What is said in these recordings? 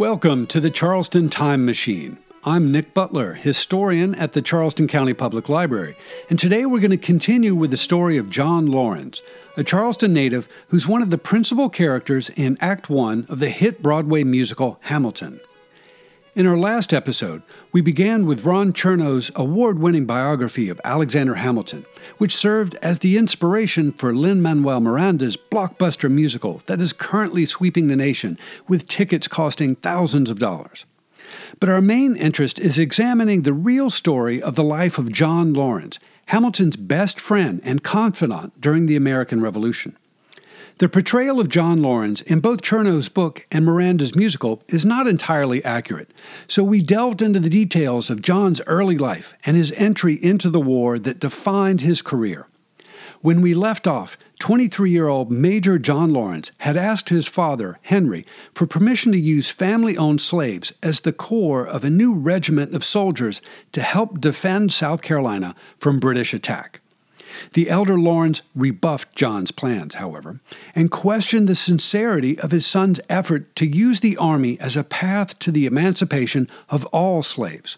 Welcome to the Charleston Time Machine. I'm Nick Butler, historian at the Charleston County Public Library, and today we're going to continue with the story of John Laurens, a Charleston native who's one of the principal characters in Act One of the hit Broadway musical Hamilton. In our last episode, we began with Ron Chernow's award winning biography of Alexander Hamilton, which served as the inspiration for Lin Manuel Miranda's blockbuster musical that is currently sweeping the nation with tickets costing thousands of dollars. But our main interest is examining the real story of the life of John Laurens, Hamilton's best friend and confidant during the American Revolution. The portrayal of John Laurens in both Chernow's book and Miranda's musical is not entirely accurate, so we delved into the details of John's early life and his entry into the war that defined his career. When we left off, 23 year old Major John Laurens had asked his father, Henry, for permission to use family owned slaves as the core of a new regiment of soldiers to help defend South Carolina from British attack. The elder Laurens rebuffed John's plans, however, and questioned the sincerity of his son's effort to use the army as a path to the emancipation of all slaves.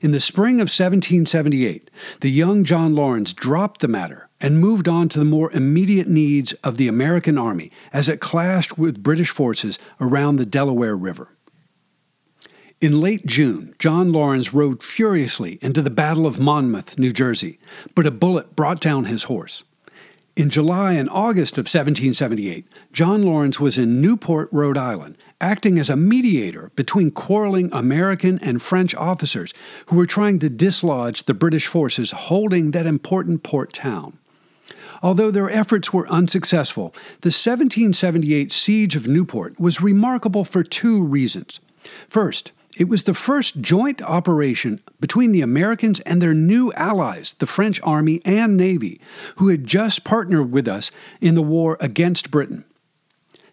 In the spring of 1778, the young John Laurens dropped the matter and moved on to the more immediate needs of the American Army as it clashed with British forces around the Delaware River. In late June, John Laurens rode furiously into the Battle of Monmouth, New Jersey, but a bullet brought down his horse. In July and August of 1778, John Laurens was in Newport, Rhode Island, acting as a mediator between quarreling American and French officers who were trying to dislodge the British forces holding that important port town. Although their efforts were unsuccessful, the 1778 siege of Newport was remarkable for two reasons. First, it was the first joint operation between the Americans and their new allies, the French Army and Navy, who had just partnered with us in the war against Britain.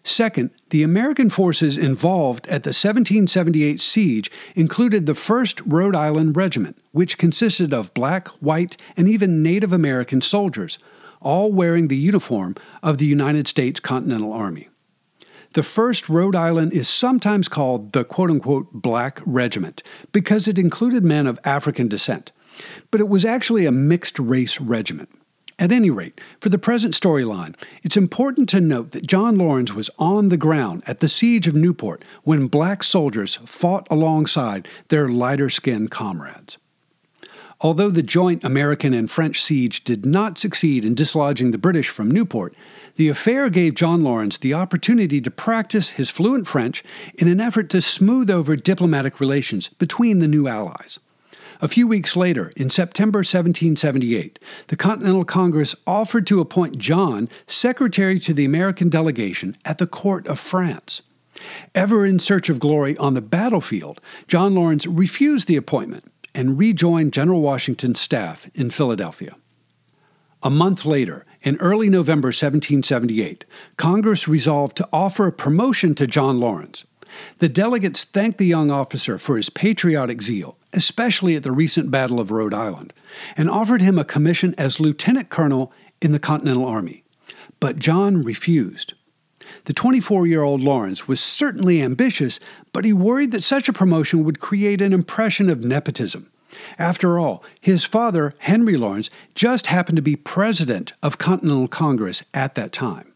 Second, the American forces involved at the 1778 siege included the 1st Rhode Island Regiment, which consisted of black, white, and even Native American soldiers, all wearing the uniform of the United States Continental Army. The 1st Rhode Island is sometimes called the quote unquote Black Regiment because it included men of African descent, but it was actually a mixed race regiment. At any rate, for the present storyline, it's important to note that John Laurens was on the ground at the siege of Newport when black soldiers fought alongside their lighter skinned comrades. Although the joint American and French siege did not succeed in dislodging the British from Newport, the affair gave John Laurens the opportunity to practice his fluent French in an effort to smooth over diplomatic relations between the new allies. A few weeks later, in September 1778, the Continental Congress offered to appoint John secretary to the American delegation at the court of France. Ever in search of glory on the battlefield, John Laurens refused the appointment and rejoined General Washington's staff in Philadelphia. A month later, in early November 1778, Congress resolved to offer a promotion to John Laurens. The delegates thanked the young officer for his patriotic zeal, especially at the recent Battle of Rhode Island, and offered him a commission as lieutenant colonel in the Continental Army. But John refused. The 24 year old Laurens was certainly ambitious, but he worried that such a promotion would create an impression of nepotism. After all, his father, Henry Laurens, just happened to be president of Continental Congress at that time.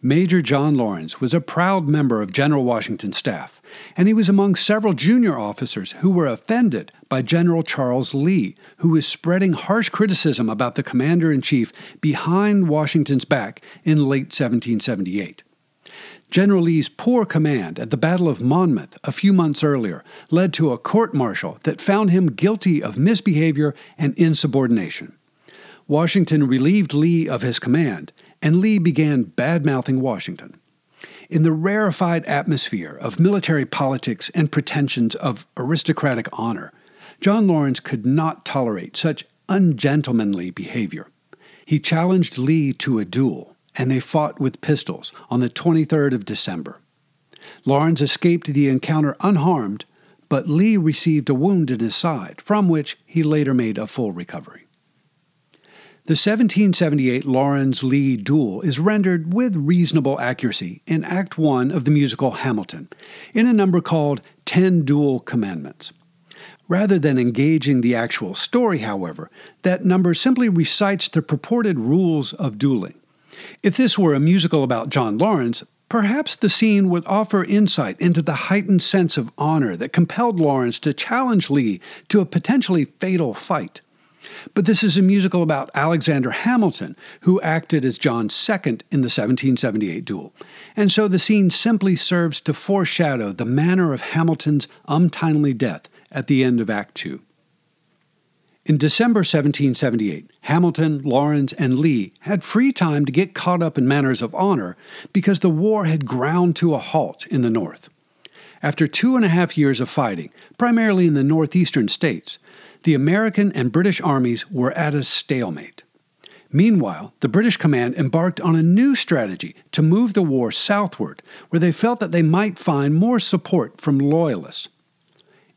Major John Laurens was a proud member of General Washington's staff, and he was among several junior officers who were offended by General Charles Lee, who was spreading harsh criticism about the commander in chief behind Washington's back in late 1778. General Lee's poor command at the Battle of Monmouth a few months earlier led to a court martial that found him guilty of misbehavior and insubordination. Washington relieved Lee of his command and Lee began bad mouthing Washington. In the rarefied atmosphere of military politics and pretensions of aristocratic honor, John Laurens could not tolerate such ungentlemanly behavior. He challenged Lee to a duel, and they fought with pistols on the 23rd of December. Laurens escaped the encounter unharmed, but Lee received a wound in his side, from which he later made a full recovery. The 1778 Laurens Lee duel is rendered with reasonable accuracy in Act 1 of the musical Hamilton, in a number called Ten Duel Commandments. Rather than engaging the actual story, however, that number simply recites the purported rules of dueling. If this were a musical about John Laurens, perhaps the scene would offer insight into the heightened sense of honor that compelled Laurens to challenge Lee to a potentially fatal fight. But this is a musical about Alexander Hamilton, who acted as John's second in the 1778 duel. And so the scene simply serves to foreshadow the manner of Hamilton's untimely death at the end of Act Two. In December 1778, Hamilton, Laurens, and Lee had free time to get caught up in matters of honor because the war had ground to a halt in the North. After two and a half years of fighting, primarily in the northeastern states, the American and British armies were at a stalemate. Meanwhile, the British command embarked on a new strategy to move the war southward, where they felt that they might find more support from Loyalists.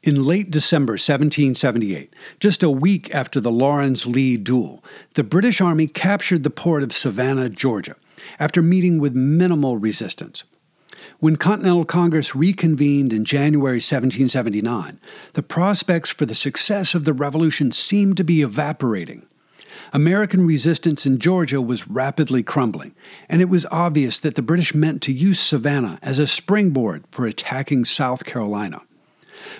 In late December 1778, just a week after the Laurens Lee duel, the British Army captured the port of Savannah, Georgia, after meeting with minimal resistance. When Continental Congress reconvened in January 1779, the prospects for the success of the revolution seemed to be evaporating. American resistance in Georgia was rapidly crumbling, and it was obvious that the British meant to use Savannah as a springboard for attacking South Carolina.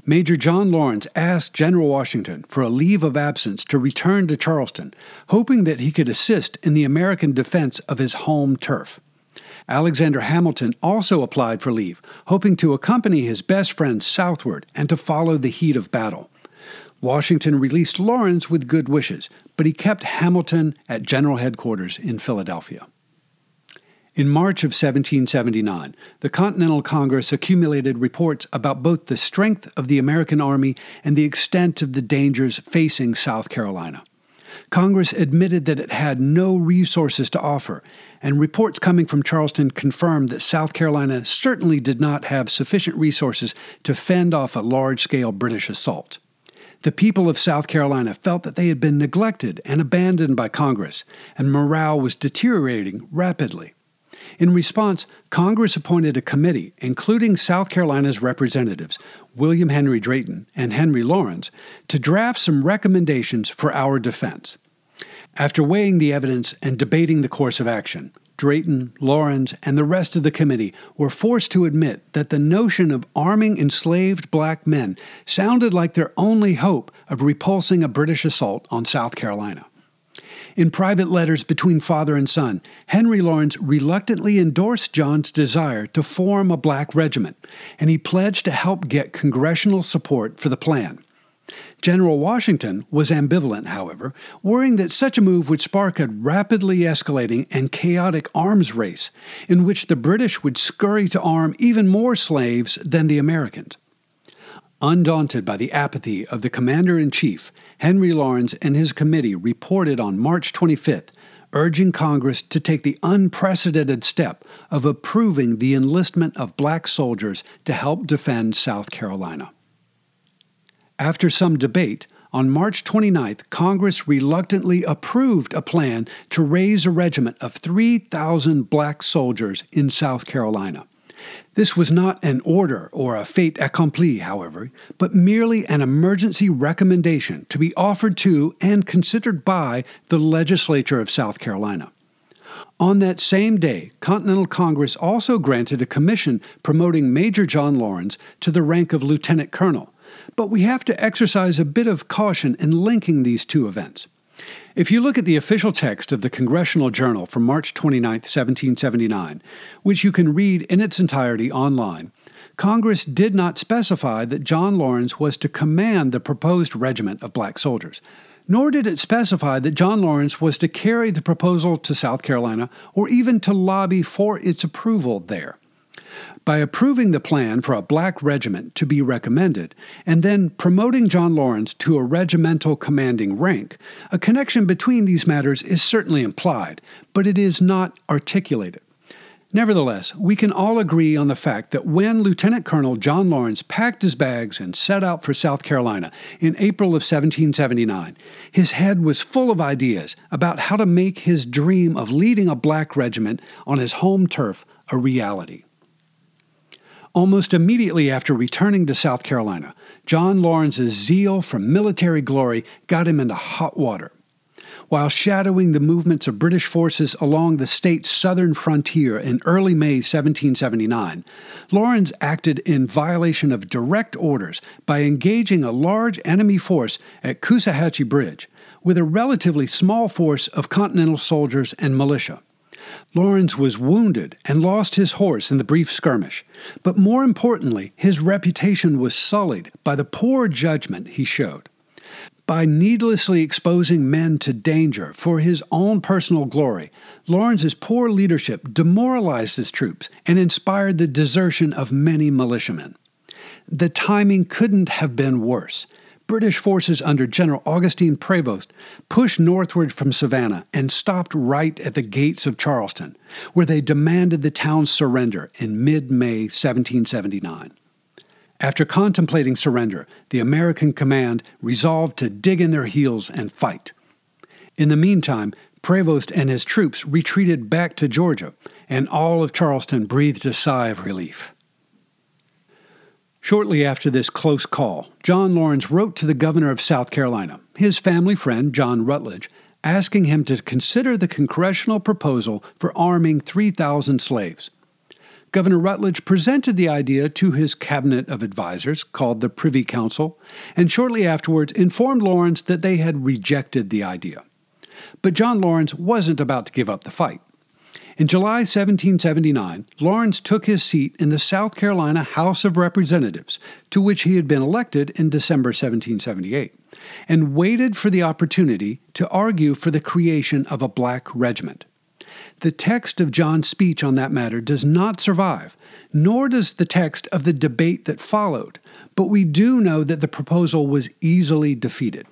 Major John Laurens asked General Washington for a leave of absence to return to Charleston, hoping that he could assist in the American defense of his home turf. Alexander Hamilton also applied for leave, hoping to accompany his best friend southward and to follow the heat of battle. Washington released Laurens with good wishes, but he kept Hamilton at General Headquarters in Philadelphia. In March of 1779, the Continental Congress accumulated reports about both the strength of the American Army and the extent of the dangers facing South Carolina. Congress admitted that it had no resources to offer and reports coming from Charleston confirmed that South Carolina certainly did not have sufficient resources to fend off a large scale British assault. The people of South Carolina felt that they had been neglected and abandoned by Congress, and morale was deteriorating rapidly. In response, Congress appointed a committee, including South Carolina's representatives, William Henry Drayton and Henry Laurens, to draft some recommendations for our defense. After weighing the evidence and debating the course of action, Drayton, Laurens, and the rest of the committee were forced to admit that the notion of arming enslaved black men sounded like their only hope of repulsing a British assault on South Carolina. In private letters between father and son, Henry Laurens reluctantly endorsed John's desire to form a black regiment, and he pledged to help get congressional support for the plan. General Washington was ambivalent, however, worrying that such a move would spark a rapidly escalating and chaotic arms race in which the British would scurry to arm even more slaves than the Americans. Undaunted by the apathy of the commander in chief, Henry Laurens and his committee reported on March 25th, urging Congress to take the unprecedented step of approving the enlistment of black soldiers to help defend South Carolina. After some debate, on March 29th, Congress reluctantly approved a plan to raise a regiment of 3,000 black soldiers in South Carolina. This was not an order or a fait accompli, however, but merely an emergency recommendation to be offered to and considered by the legislature of South Carolina. On that same day, Continental Congress also granted a commission promoting Major John Laurens to the rank of lieutenant colonel, but we have to exercise a bit of caution in linking these two events. If you look at the official text of the Congressional Journal from March 29, 1779, which you can read in its entirety online, Congress did not specify that John Laurens was to command the proposed regiment of black soldiers, nor did it specify that John Laurens was to carry the proposal to South Carolina or even to lobby for its approval there by approving the plan for a black regiment to be recommended and then promoting John Laurens to a regimental commanding rank, a connection between these matters is certainly implied, but it is not articulated. Nevertheless, we can all agree on the fact that when Lieutenant Colonel John Laurens packed his bags and set out for South Carolina in April of 1779, his head was full of ideas about how to make his dream of leading a black regiment on his home turf a reality. Almost immediately after returning to South Carolina, John Laurens's zeal for military glory got him into hot water while shadowing the movements of British forces along the state's southern frontier in early May 1779, Laurens acted in violation of direct orders by engaging a large enemy force at Coosawhatchie Bridge with a relatively small force of Continental soldiers and militia. Laurens was wounded and lost his horse in the brief skirmish, but more importantly, his reputation was sullied by the poor judgment he showed by needlessly exposing men to danger for his own personal glory, Laurens's poor leadership demoralized his troops and inspired the desertion of many militiamen. The timing couldn't have been worse. British forces under General Augustine Prevost pushed northward from Savannah and stopped right at the gates of Charleston, where they demanded the town's surrender in mid May 1779. After contemplating surrender, the American command resolved to dig in their heels and fight. In the meantime, Prevost and his troops retreated back to Georgia, and all of Charleston breathed a sigh of relief. Shortly after this close call, John Laurens wrote to the governor of South Carolina, his family friend John Rutledge, asking him to consider the congressional proposal for arming 3,000 slaves. Governor Rutledge presented the idea to his cabinet of advisers, called the Privy Council, and shortly afterwards informed Laurens that they had rejected the idea. But John Laurens wasn't about to give up the fight. In July 1779, Laurens took his seat in the South Carolina House of Representatives, to which he had been elected in December 1778, and waited for the opportunity to argue for the creation of a black regiment. The text of John's speech on that matter does not survive, nor does the text of the debate that followed, but we do know that the proposal was easily defeated.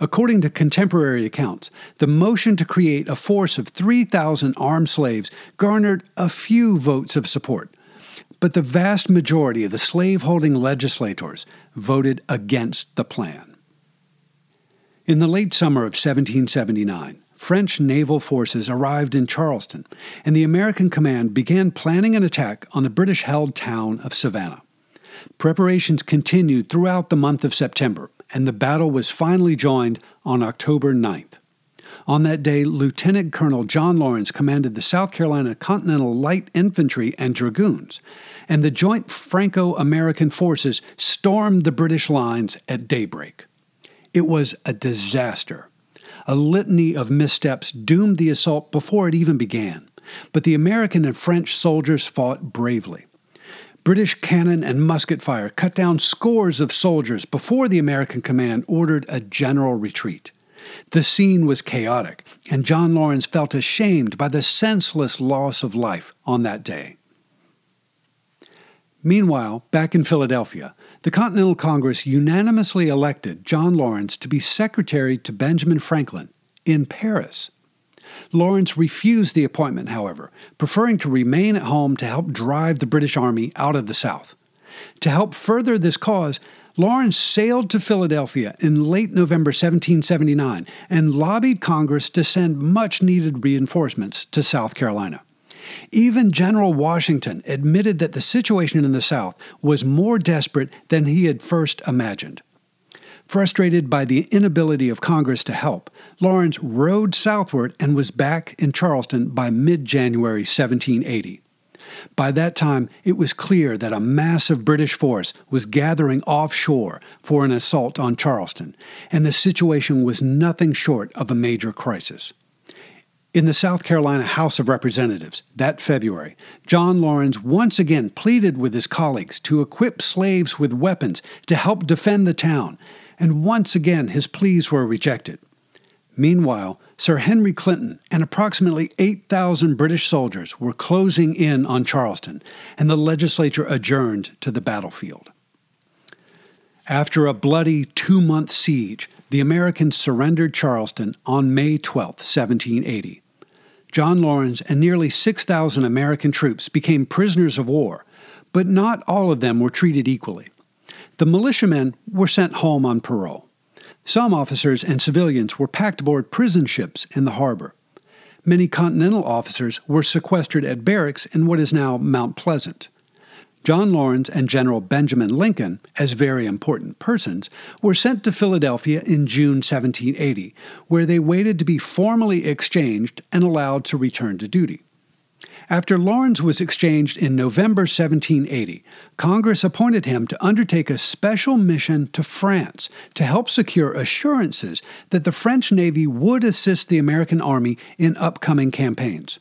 According to contemporary accounts, the motion to create a force of 3,000 armed slaves garnered a few votes of support, but the vast majority of the slaveholding legislators voted against the plan. In the late summer of 1779, French naval forces arrived in Charleston, and the American command began planning an attack on the British held town of Savannah. Preparations continued throughout the month of September, and the battle was finally joined on October 9th. On that day, Lieutenant Colonel John Laurens commanded the South Carolina Continental Light Infantry and Dragoons, and the joint Franco American forces stormed the British lines at daybreak. It was a disaster a litany of missteps doomed the assault before it even began, but the American and French soldiers fought bravely. British cannon and musket fire cut down scores of soldiers before the American command ordered a general retreat. The scene was chaotic, and John Laurens felt ashamed by the senseless loss of life on that day. Meanwhile, back in Philadelphia, the Continental Congress unanimously elected John Laurens to be secretary to Benjamin Franklin in Paris. Laurens refused the appointment, however, preferring to remain at home to help drive the British Army out of the South. To help further this cause, Laurens sailed to Philadelphia in late November 1779 and lobbied Congress to send much needed reinforcements to South Carolina. Even General Washington admitted that the situation in the South was more desperate than he had first imagined. Frustrated by the inability of Congress to help, Laurens rode southward and was back in Charleston by mid January 1780. By that time, it was clear that a massive British force was gathering offshore for an assault on Charleston, and the situation was nothing short of a major crisis. In the South Carolina House of Representatives that February, John Laurens once again pleaded with his colleagues to equip slaves with weapons to help defend the town, and once again his pleas were rejected. Meanwhile, Sir Henry Clinton and approximately 8,000 British soldiers were closing in on Charleston, and the legislature adjourned to the battlefield. After a bloody two month siege, the Americans surrendered Charleston on May 12, 1780. John Laurens and nearly 6,000 American troops became prisoners of war, but not all of them were treated equally. The militiamen were sent home on parole. Some officers and civilians were packed aboard prison ships in the harbor. Many Continental officers were sequestered at barracks in what is now Mount Pleasant. John Laurens and General Benjamin Lincoln, as very important persons, were sent to Philadelphia in June 1780, where they waited to be formally exchanged and allowed to return to duty. After Laurens was exchanged in November 1780, Congress appointed him to undertake a special mission to France to help secure assurances that the French Navy would assist the American Army in upcoming campaigns.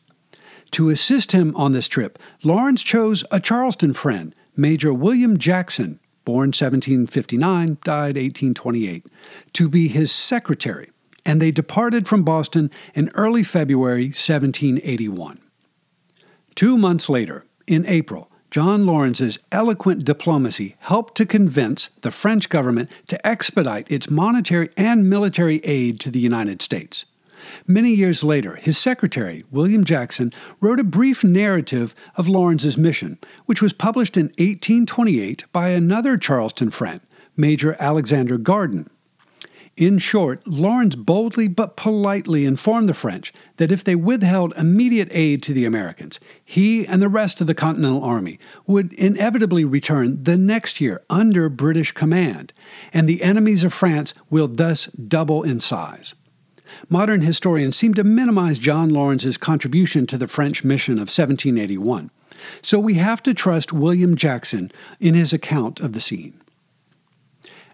To assist him on this trip, Laurens chose a Charleston friend, Major William Jackson, born 1759, died 1828, to be his secretary, and they departed from Boston in early February 1781. Two months later, in April, John Laurens's eloquent diplomacy helped to convince the French government to expedite its monetary and military aid to the United States. Many years later, his secretary, William Jackson, wrote a brief narrative of Laurens's mission, which was published in 1828 by another Charleston friend, Major Alexander Garden. In short, Laurens boldly but politely informed the French that if they withheld immediate aid to the Americans, he and the rest of the Continental Army would inevitably return the next year under British command, and the enemies of France will thus double in size. Modern historians seem to minimize John Laurens's contribution to the French mission of 1781, so we have to trust William Jackson in his account of the scene.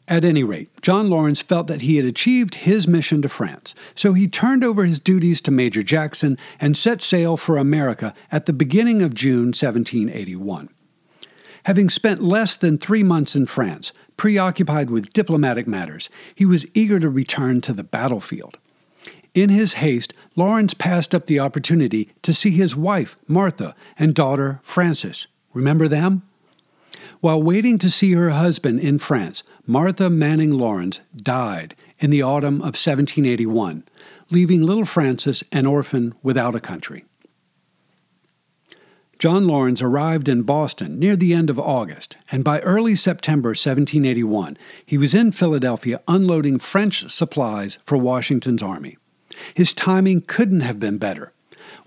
At any rate, John Laurens felt that he had achieved his mission to France, so he turned over his duties to Major Jackson and set sail for America at the beginning of June 1781. Having spent less than three months in France, preoccupied with diplomatic matters, he was eager to return to the battlefield. In his haste, Laurens passed up the opportunity to see his wife, Martha, and daughter, Frances. Remember them? While waiting to see her husband in France, Martha Manning Laurens died in the autumn of 1781, leaving little Frances an orphan without a country. John Laurens arrived in Boston near the end of August, and by early September 1781, he was in Philadelphia unloading French supplies for Washington's army. His timing couldn't have been better.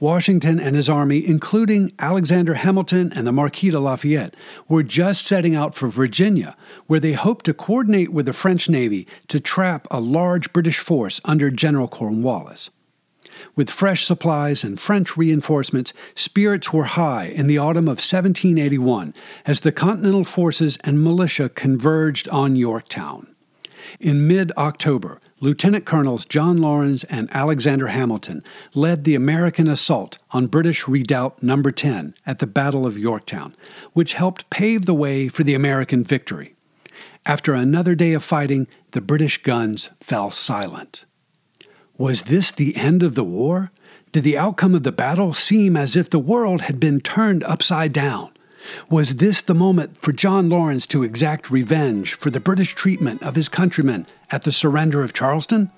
Washington and his army, including Alexander Hamilton and the Marquis de Lafayette, were just setting out for Virginia, where they hoped to coordinate with the French Navy to trap a large British force under General Cornwallis. With fresh supplies and French reinforcements, spirits were high in the autumn of 1781 as the Continental forces and militia converged on Yorktown. In mid October, Lieutenant Colonels John Laurens and Alexander Hamilton led the American assault on British Redoubt No. 10 at the Battle of Yorktown, which helped pave the way for the American victory. After another day of fighting, the British guns fell silent. Was this the end of the war? Did the outcome of the battle seem as if the world had been turned upside down? Was this the moment for John Laurens to exact revenge for the British treatment of his countrymen at the surrender of Charleston?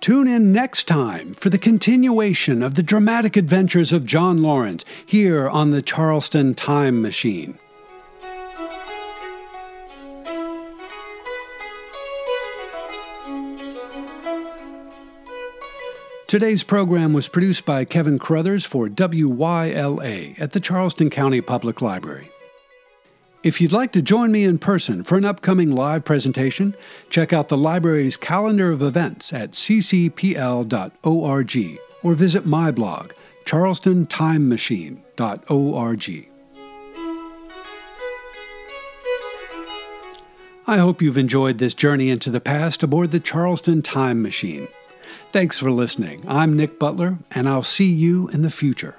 Tune in next time for the continuation of the dramatic adventures of John Laurens here on the Charleston Time Machine. Today's program was produced by Kevin Crothers for WYLA at the Charleston County Public Library. If you'd like to join me in person for an upcoming live presentation, check out the library's calendar of events at ccpl.org or visit my blog, charlestontimemachine.org. I hope you've enjoyed this journey into the past aboard the Charleston Time Machine. Thanks for listening. I'm Nick Butler, and I'll see you in the future.